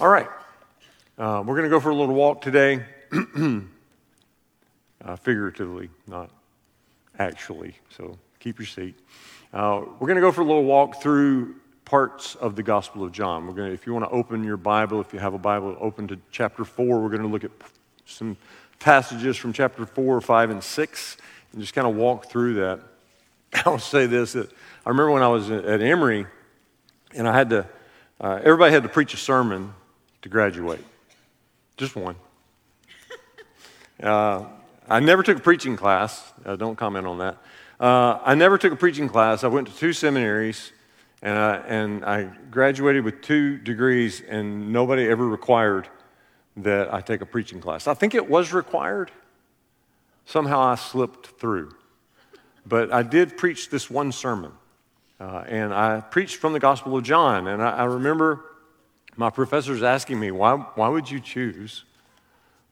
All right. Uh, we're going to go for a little walk today, uh, figuratively, not actually. So keep your seat. Uh, we're going to go for a little walk through parts of the Gospel of John. We're going to, if you want to open your Bible, if you have a Bible, open to chapter 4. We're going to look at some passages from chapter 4, 5, and 6 and just kind of walk through that. I'll say this that I remember when I was at Emory and I had to, uh, everybody had to preach a sermon to graduate, just one. Uh, I never took a preaching class. Uh, don't comment on that. Uh, I never took a preaching class. I went to two seminaries and I, and I graduated with two degrees, and nobody ever required that I take a preaching class. I think it was required. Somehow I slipped through. But I did preach this one sermon. Uh, and I preached from the Gospel of John. And I, I remember my professors asking me, why, why would you choose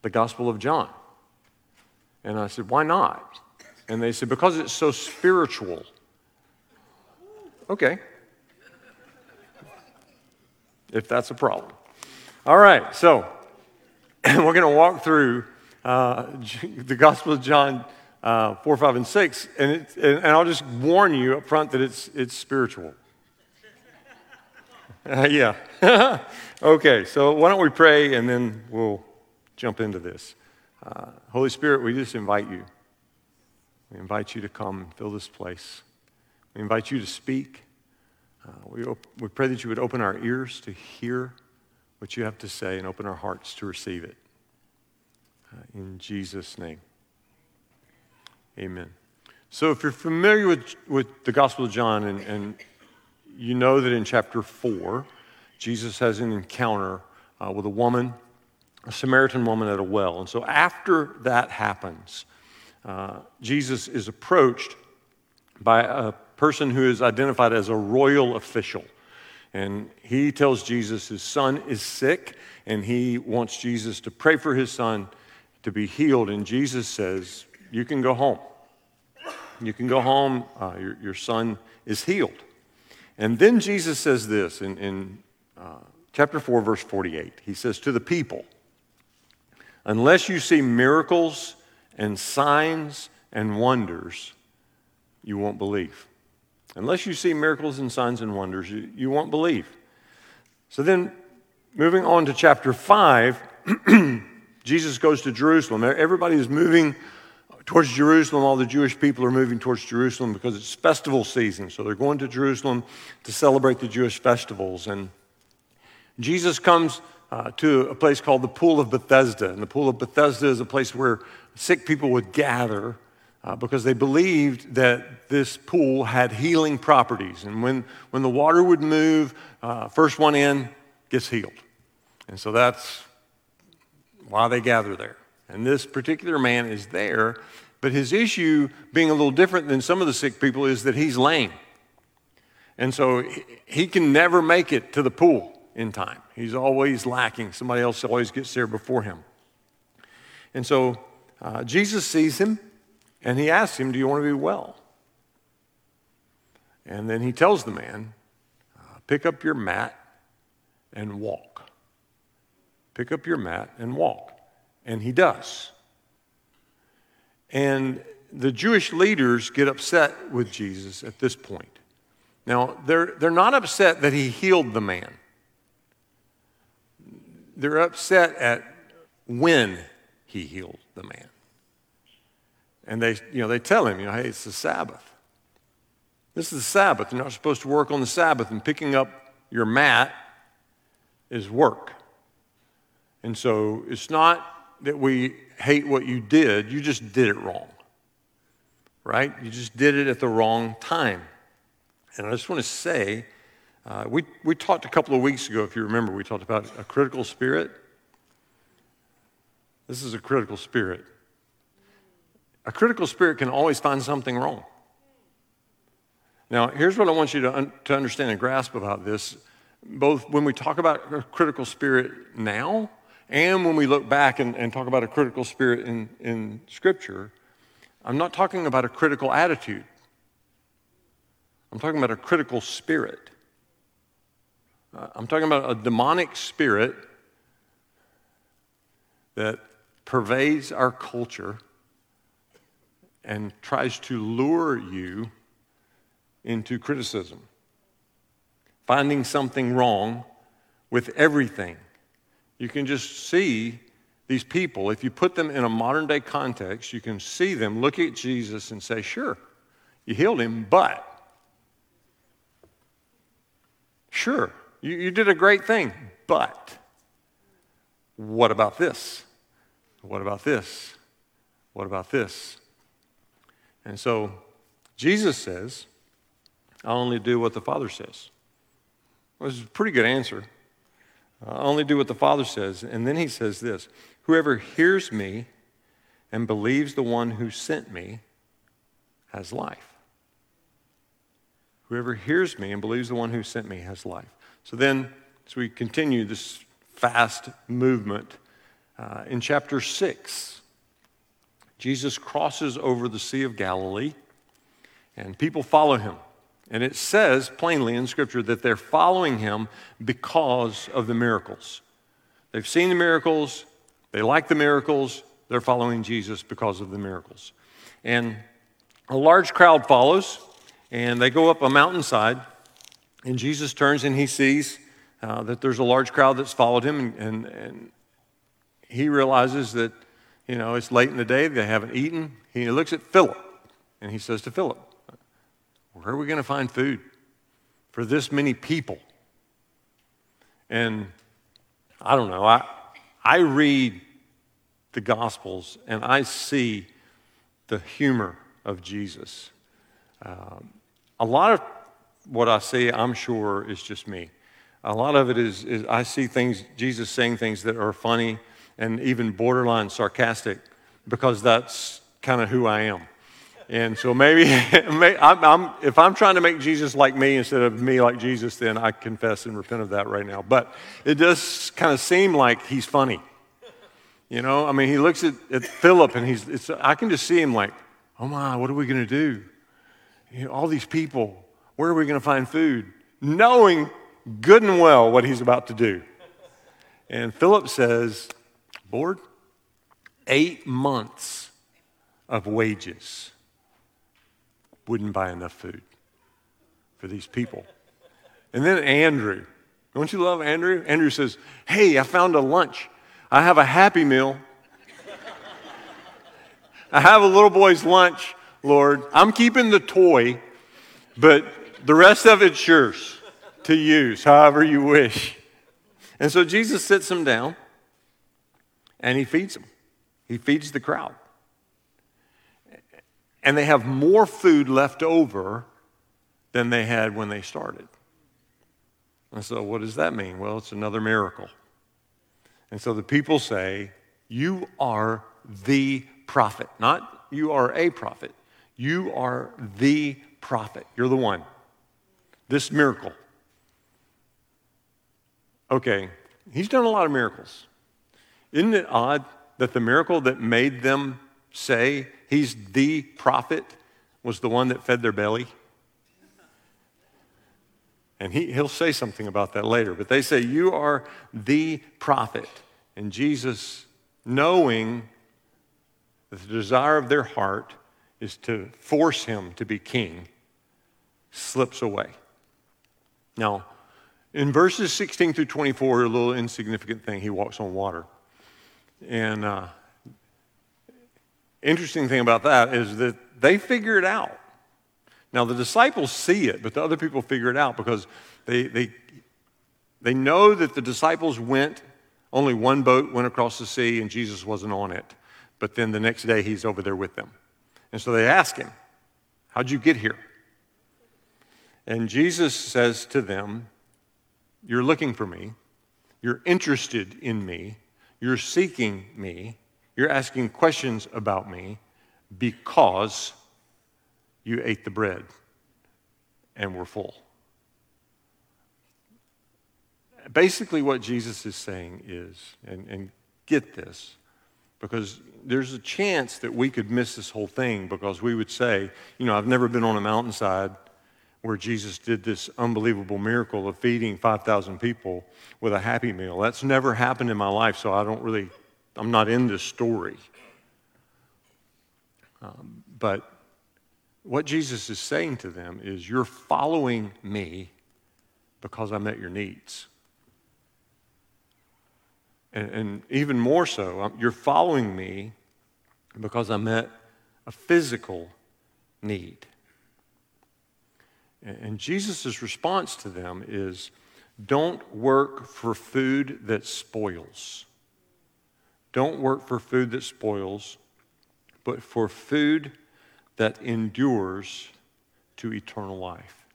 the Gospel of John? And I said, why not? And they said, because it's so spiritual. Okay. If that's a problem. All right, so we're going to walk through uh, the Gospel of John uh, 4, 5, and 6. And, it, and, I'll just warn you up front that it's, it's spiritual. Uh, yeah. okay, so why don't we pray and then we'll jump into this. Uh, Holy Spirit, we just invite you. We invite you to come and fill this place. We invite you to speak. Uh, we, op- we pray that you would open our ears to hear what you have to say and open our hearts to receive it. Uh, in Jesus' name. Amen. So, if you're familiar with, with the Gospel of John, and, and you know that in chapter 4, Jesus has an encounter uh, with a woman, a Samaritan woman at a well. And so, after that happens, uh, Jesus is approached by a person who is identified as a royal official. And he tells Jesus his son is sick, and he wants Jesus to pray for his son to be healed. And Jesus says, You can go home. You can go home. Uh, your, your son is healed. And then Jesus says this in, in uh, chapter 4, verse 48. He says, To the people, unless you see miracles and signs and wonders, you won't believe. Unless you see miracles and signs and wonders, you, you won't believe. So then, moving on to chapter 5, Jesus goes to Jerusalem. Everybody is moving towards Jerusalem. All the Jewish people are moving towards Jerusalem because it's festival season. So they're going to Jerusalem to celebrate the Jewish festivals. And Jesus comes uh, to a place called the Pool of Bethesda. And the Pool of Bethesda is a place where sick people would gather uh, because they believed that this pool had healing properties. And when, when the water would move, uh, first one in gets healed. And so that's why they gather there. And this particular man is there, but his issue, being a little different than some of the sick people, is that he's lame. And so he can never make it to the pool in time. He's always lacking. Somebody else always gets there before him. And so uh, Jesus sees him and he asks him, Do you want to be well? And then he tells the man, uh, Pick up your mat and walk. Pick up your mat and walk. And he does. And the Jewish leaders get upset with Jesus at this point. Now, they're, they're not upset that he healed the man, they're upset at when he healed the man. And they, you know, they tell him, you know, hey, it's the Sabbath. This is the Sabbath. You're not supposed to work on the Sabbath, and picking up your mat is work. And so it's not that we hate what you did, you just did it wrong. Right? You just did it at the wrong time. And I just want to say, uh, we, we talked a couple of weeks ago, if you remember, we talked about a critical spirit. This is a critical spirit. A critical spirit can always find something wrong. Now, here's what I want you to, un- to understand and grasp about this. Both when we talk about a critical spirit now and when we look back and, and talk about a critical spirit in, in Scripture, I'm not talking about a critical attitude. I'm talking about a critical spirit. Uh, I'm talking about a demonic spirit that pervades our culture and tries to lure you into criticism, finding something wrong with everything. You can just see these people, if you put them in a modern day context, you can see them look at Jesus and say, Sure, you healed him, but, sure, you, you did a great thing, but, what about this? What about this? What about this? And so Jesus says, I only do what the Father says. Well, this is a pretty good answer. I only do what the Father says. And then he says this Whoever hears me and believes the one who sent me has life. Whoever hears me and believes the one who sent me has life. So then, as we continue this fast movement, uh, in chapter 6, Jesus crosses over the Sea of Galilee, and people follow him. And it says plainly in Scripture that they're following him because of the miracles. They've seen the miracles, they like the miracles, they're following Jesus because of the miracles. And a large crowd follows, and they go up a mountainside, and Jesus turns and he sees uh, that there's a large crowd that's followed him, and, and, and he realizes that, you know, it's late in the day, they haven't eaten. He looks at Philip, and he says to Philip, Where are we going to find food for this many people? And I don't know, I, I read the Gospels and I see the humor of Jesus. Um, a lot of what I see, I'm sure, is just me. A lot of it is, is I see things, Jesus saying things that are funny and even borderline sarcastic because that's kind of who I am. And so maybe, I'm, I'm, if I'm trying to make Jesus like me instead of me like Jesus, then I confess and repent of that right now. But it does kind of seem like he's funny. You know, I mean, he looks at, at Philip and he's, it's, I can just see him like, oh my, what are we going to do? You know, all these people, where are we going to find food? Knowing good and well what he's about to do. And Philip says, Lord, eight months of wages wouldn't buy enough food for these people. And then Andrew, don't you love Andrew? Andrew says, Hey, I found a lunch. I have a happy meal. I have a little boy's lunch, Lord. I'm keeping the toy, but the rest of it's yours to use however you wish. And so Jesus sits him down and he feeds them. He feeds the crowd. And they have more food left over than they had when they started. And so, what does that mean? Well, it's another miracle. And so the people say, You are the prophet. Not you are a prophet. You are the prophet. You're the one. This miracle. Okay, he's done a lot of miracles. Isn't it odd that the miracle that made them say he's the prophet was the one that fed their belly? And he, he'll say something about that later. But they say, You are the prophet. And Jesus, knowing that the desire of their heart is to force him to be king, slips away. Now, in verses 16 through 24, a little insignificant thing, he walks on water. And uh, interesting thing about that is that they figure it out. Now, the disciples see it, but the other people figure it out because they, they, they know that the disciples went, only one boat went across the sea and Jesus wasn't on it. But then the next day he's over there with them. And so they ask him, How'd you get here? And Jesus says to them, You're looking for me, you're interested in me, you're seeking me, you're asking questions about me because you ate the bread and were full. Basically, what Jesus is saying is, and, and get this, because there's a chance that we could miss this whole thing because we would say, you know, I've never been on a mountainside where Jesus did this unbelievable miracle of feeding 5,000 people with a happy meal. That's never happened in my life, so I don't really I'm not in this story. Um, but what Jesus is saying to them is, You're following me because I met your needs. And, and even more so, um, you're following me because I met a physical need. And, and Jesus' response to them is, Don't work for food that spoils. Don't work for food that spoils, but for food that endures to eternal life.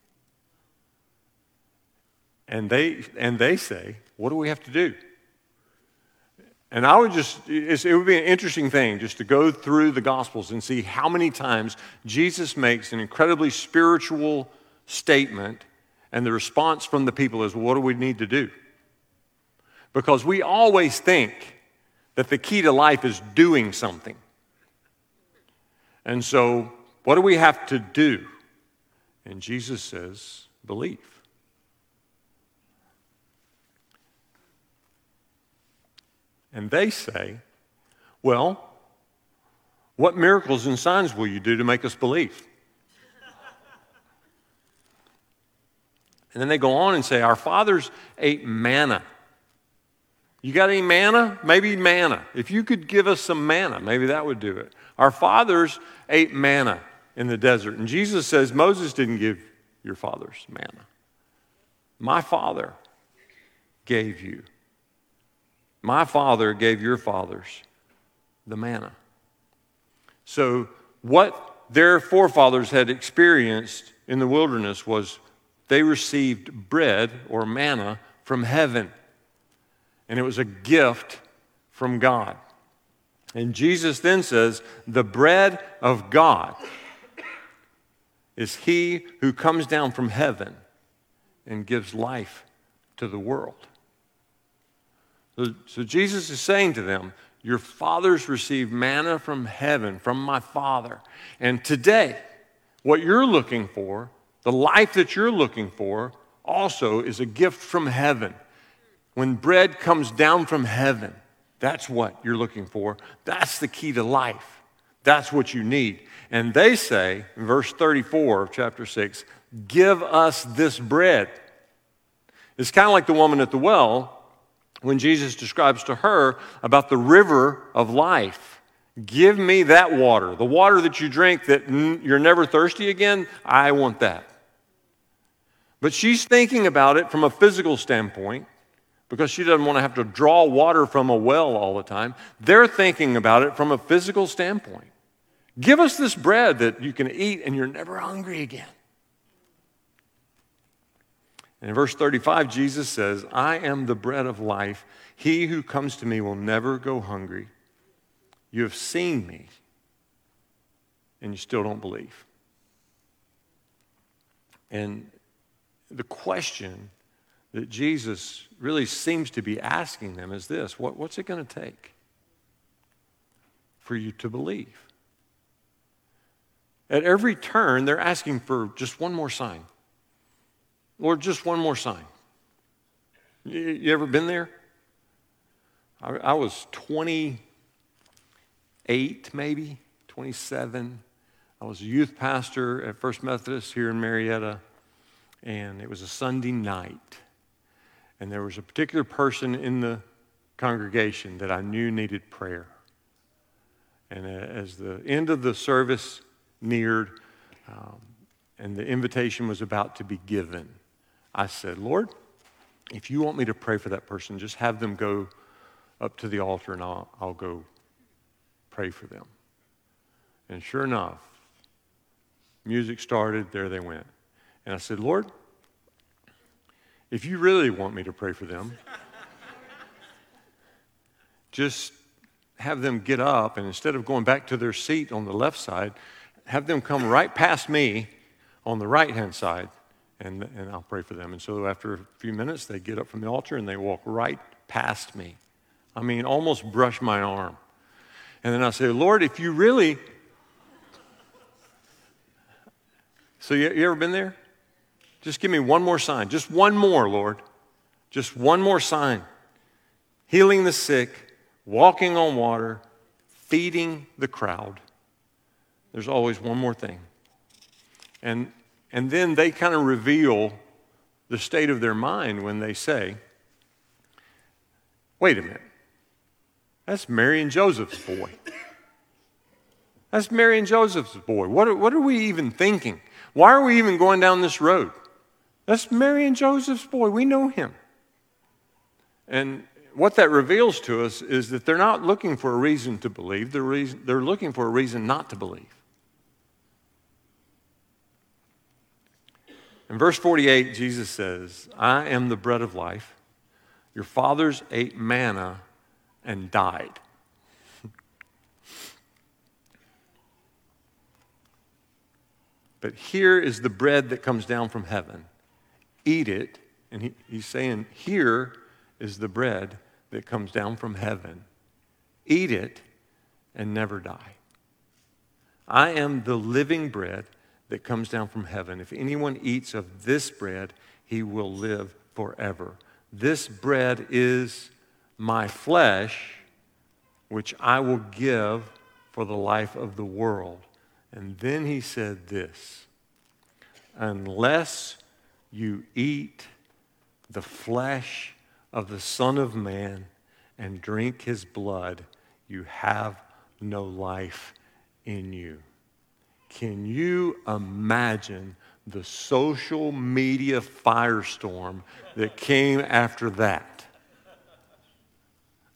And they, and they say, What do we have to do? And I would just, it would be an interesting thing just to go through the Gospels and see how many times Jesus makes an incredibly spiritual statement, and the response from the people is, What do we need to do? Because we always think that the key to life is doing something. And so, what do we have to do? And Jesus says, Believe. And they say, Well, what miracles and signs will you do to make us believe? And then they go on and say, Our fathers ate manna. You got any manna? Maybe manna. If you could give us some manna, maybe that would do it. Our fathers ate manna in the desert. And Jesus says, Moses didn't give your fathers manna. My father gave you. My father gave your fathers the manna. So, what their forefathers had experienced in the wilderness was they received bread or manna from heaven. And it was a gift from God. And Jesus then says, The bread of God is he who comes down from heaven and gives life to the world. So, so, Jesus is saying to them, Your fathers received manna from heaven, from my Father. And today, what you're looking for the life that you're looking for also is a gift from heaven. When bread comes down from heaven, that's what you're looking for. That's the key to life. That's what you need. And they say, in verse 34 of chapter 6, give us this bread. It's kind of like the woman at the well when Jesus describes to her about the river of life. Give me that water, the water that you drink that you're never thirsty again. I want that. But she's thinking about it from a physical standpoint because she doesn't want to have to draw water from a well all the time. They're thinking about it from a physical standpoint. Give us this bread that you can eat and you're never hungry again. And in verse 35, Jesus says, I am the bread of life. He who comes to me will never go hungry. You have seen me, and you still don't believe. And the question that Jesus really seems to be asking them is this what, What's it going to take for you to believe? At every turn, they're asking for just one more sign. Lord, just one more sign. You, you ever been there? I, I was 28, maybe, 27. I was a youth pastor at First Methodist here in Marietta and it was a Sunday night. And there was a particular person in the congregation that I knew needed prayer. And as the end of the service neared um, and the invitation was about to be given, I said, Lord, if you want me to pray for that person, just have them go up to the altar and I'll, I'll go pray for them. And sure enough, music started, there they went. And I said, Lord, if you really want me to pray for them, just have them get up and instead of going back to their seat on the left side, have them come right past me on the right hand side and, and I'll pray for them. And so after a few minutes, they get up from the altar and they walk right past me. I mean, almost brush my arm. And then I say, Lord, if you really. So, you, you ever been there? Just give me one more sign. Just one more, Lord. Just one more sign. Healing the sick, walking on water, feeding the crowd. There's always one more thing. And, and then they kind of reveal the state of their mind when they say, wait a minute, that's Mary and Joseph's boy. That's Mary and Joseph's boy. What are, what are we even thinking? Why are we even going down this road? That's Mary and Joseph's boy. We know him. And what that reveals to us is that they're not looking for a reason to believe, they're, reason, they're looking for a reason not to believe. In verse 48, Jesus says, I am the bread of life. Your fathers ate manna and died. but here is the bread that comes down from heaven. Eat it. And he, he's saying, Here is the bread that comes down from heaven. Eat it and never die. I am the living bread that comes down from heaven. If anyone eats of this bread, he will live forever. This bread is my flesh, which I will give for the life of the world. And then he said this Unless you eat the flesh of the Son of Man and drink his blood, you have no life in you. Can you imagine the social media firestorm that came after that?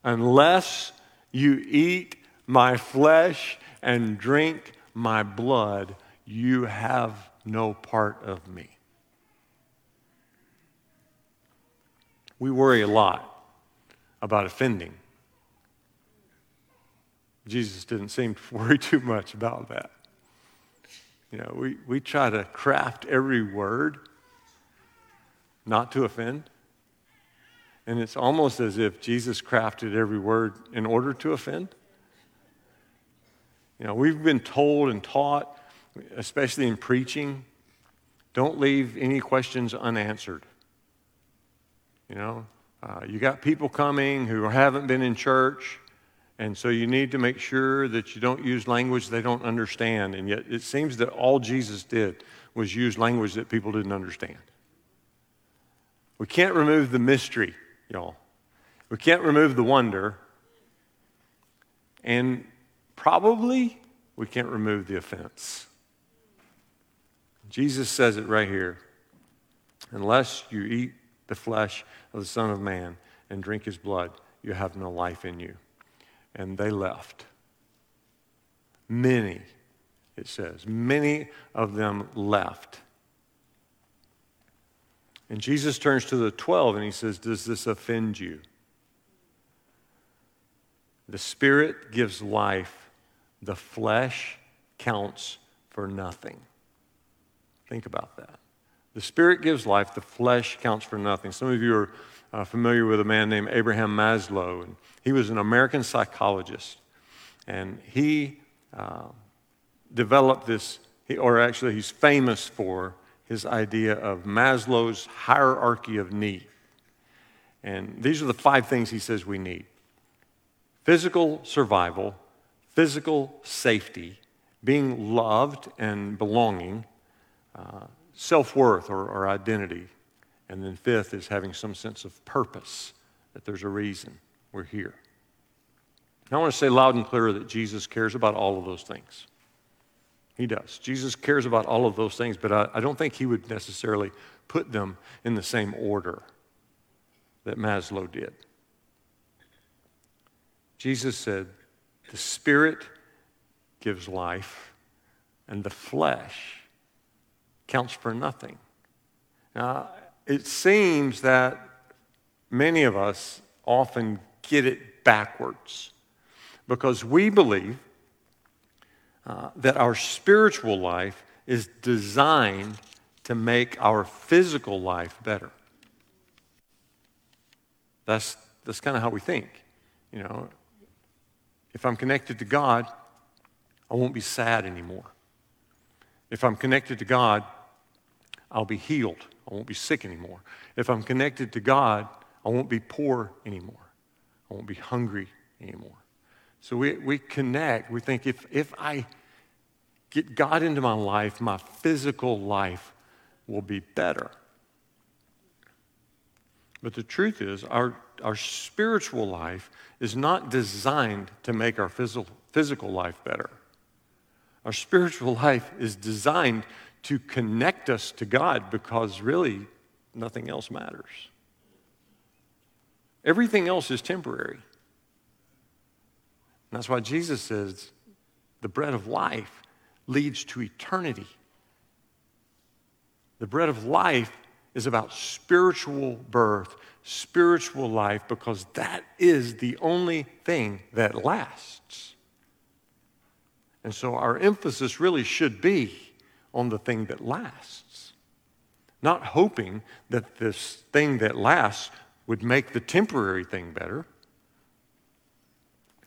Unless you eat my flesh and drink my blood, you have no part of me. We worry a lot about offending. Jesus didn't seem to worry too much about that. You know, we, we try to craft every word not to offend. And it's almost as if Jesus crafted every word in order to offend. You know, we've been told and taught, especially in preaching, don't leave any questions unanswered. You know, uh, you got people coming who haven't been in church, and so you need to make sure that you don't use language they don't understand. And yet, it seems that all Jesus did was use language that people didn't understand. We can't remove the mystery, y'all. We can't remove the wonder. And probably we can't remove the offense. Jesus says it right here. Unless you eat the flesh of the Son of Man and drink his blood, you have no life in you. And they left. Many, it says, many of them left. And Jesus turns to the 12 and he says, Does this offend you? The Spirit gives life, the flesh counts for nothing. Think about that. The Spirit gives life, the flesh counts for nothing. Some of you are uh, familiar with a man named Abraham Maslow, and he was an American psychologist. And he uh, developed this, or actually, he's famous for his idea of Maslow's hierarchy of need. And these are the five things he says we need physical survival, physical safety, being loved and belonging, uh, self worth or, or identity. And then, fifth is having some sense of purpose, that there's a reason we're here. I want to say loud and clear that Jesus cares about all of those things. He does. Jesus cares about all of those things, but I, I, don't think he would necessarily put them in the same order that Maslow did. Jesus said, The Spirit gives life, and the flesh counts for nothing. Now, it seems that many of us often get it backwards because we believe uh, that our spiritual life is designed to make our physical life better. That's, that's kind of how we think. You know, if I'm connected to God, I won't be sad anymore. If I'm connected to God, I'll be healed. I won't be sick anymore. If I'm connected to God, I won't be poor anymore. I won't be hungry anymore. So we, we connect. We think if, if I get God into my life, my physical life will be better. But the truth is, our, our spiritual life is not designed to make our physical, physical life better. Our spiritual life is designed to connect us to God because really nothing else matters. Everything else is temporary. And that's why Jesus says the bread of life leads to eternity. The bread of life is about spiritual birth, spiritual life, because that is the only thing that lasts. And so our emphasis really should be on the thing that lasts, not hoping that this thing that lasts would make the temporary thing better,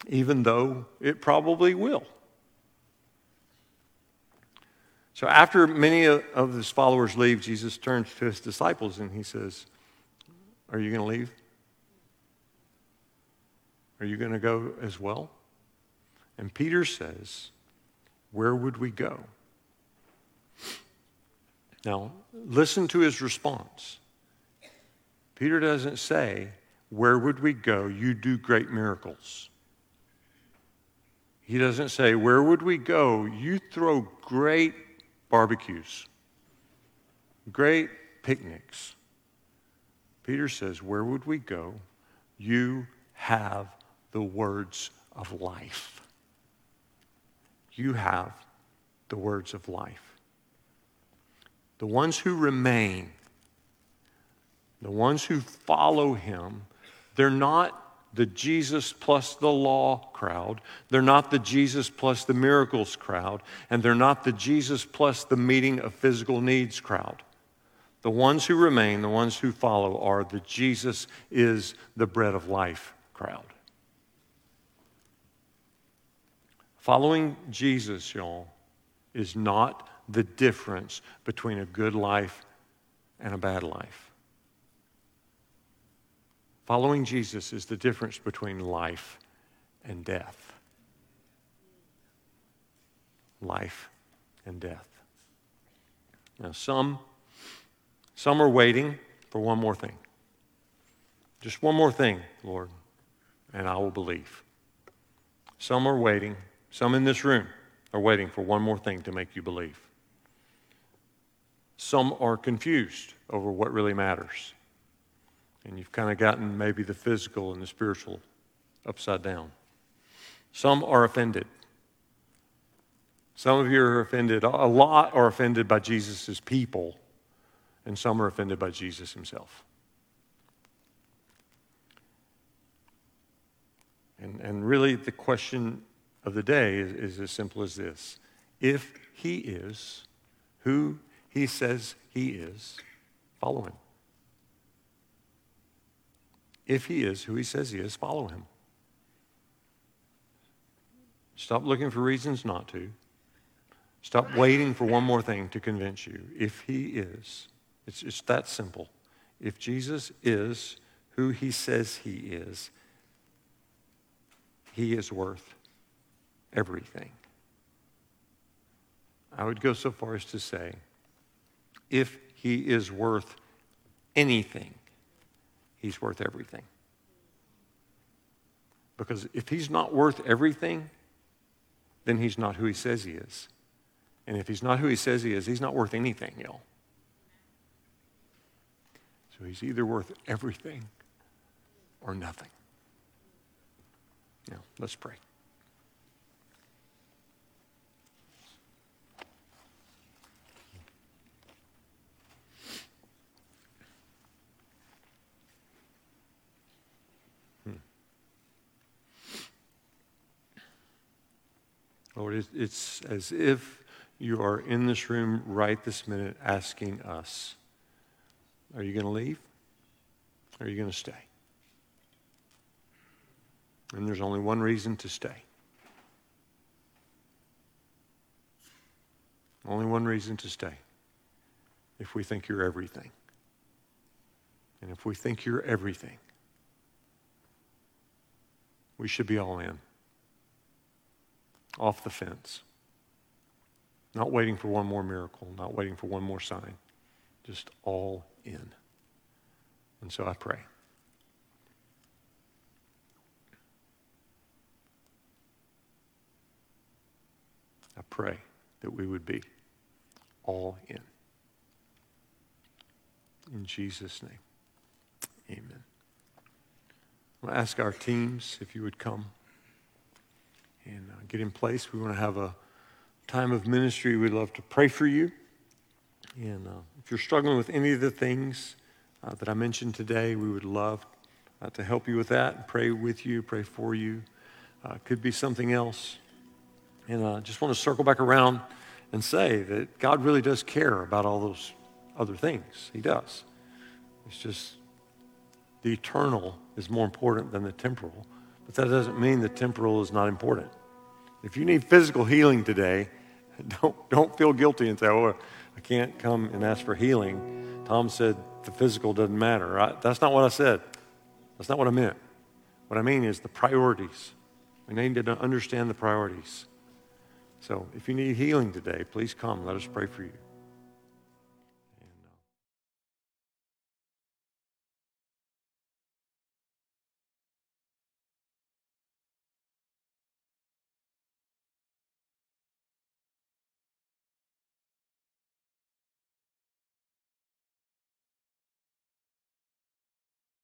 even though it probably will. So after many of his followers leave, Jesus turns to his disciples and he says, Are you going to leave? Are you going to go as well? And Peter says, Where would we go? Now, listen to his response. Peter doesn't say, Where would we go? You do great miracles. He doesn't say, Where would we go? You throw great barbecues, great picnics. Peter says, Where would we go? You have the words of life. You have the words of life. The ones who remain, the ones who follow him, they're not the Jesus plus the law crowd. They're not the Jesus plus the miracles crowd. And they're not the Jesus plus the meeting of physical needs crowd. The ones who remain, the ones who follow, are the Jesus is the bread of life crowd. Following Jesus, y'all, is not the difference between a good life and a bad life. Following Jesus is the difference between life and death. Life and death. Now, some, some are waiting for one more thing. Just one more thing, Lord, and I will believe. Some are waiting, some in this room are waiting for one more thing to make you believe. Some are confused over what really matters and you've kind of gotten maybe the physical and the spiritual upside down. Some are offended. Some of you are offended. A lot are offended by Jesus' people, and some are offended by Jesus himself. And, and really, the question of the day is, is as simple as this If he is who he says he is, follow him. If he is who he says he is, follow him. Stop looking for reasons not to. Stop waiting for one more thing to convince you. If he is, it's, it's that simple. If Jesus is who he says he is, he is worth everything. I would go so far as to say, if he is worth anything, he's worth everything. Because if he's not worth everything, then he's not who he says he is. And if he's not who he says he is, he's not worth anything, y'all. So he's either worth everything or nothing. Now, let's pray. Lord, it's as if you are in this room right this minute asking us, Are you going to leave? Or are you going to stay? And there's only one reason to stay. Only one reason to stay. If we think you're everything. And if we think you're everything, we should be all in, off the fence. Not waiting for one more miracle, not waiting for one more sign, just all in. And so I pray. I pray that we would be all in. In Jesus' name, amen. I'll ask our teams if you would come and uh, get in place. We want to have a time of ministry. We'd love to pray for you. And uh, if you're struggling with any of the things uh, that I mentioned today, we would love uh, to help you with that and pray with you, pray for you. Uh, could be something else. And I uh, just want to circle back around and say that God really does care about all those other things. He does. It's just the eternal is more important than the temporal. But that doesn't mean the temporal is not important. If you need physical healing today, don't, don't feel guilty and say, oh, I can't come and ask for healing. Tom said the physical doesn't matter. I, that's not what I said. That's not what I meant. What I mean is the priorities. We need to understand the priorities. So if you need healing today, please come. Let us pray for you.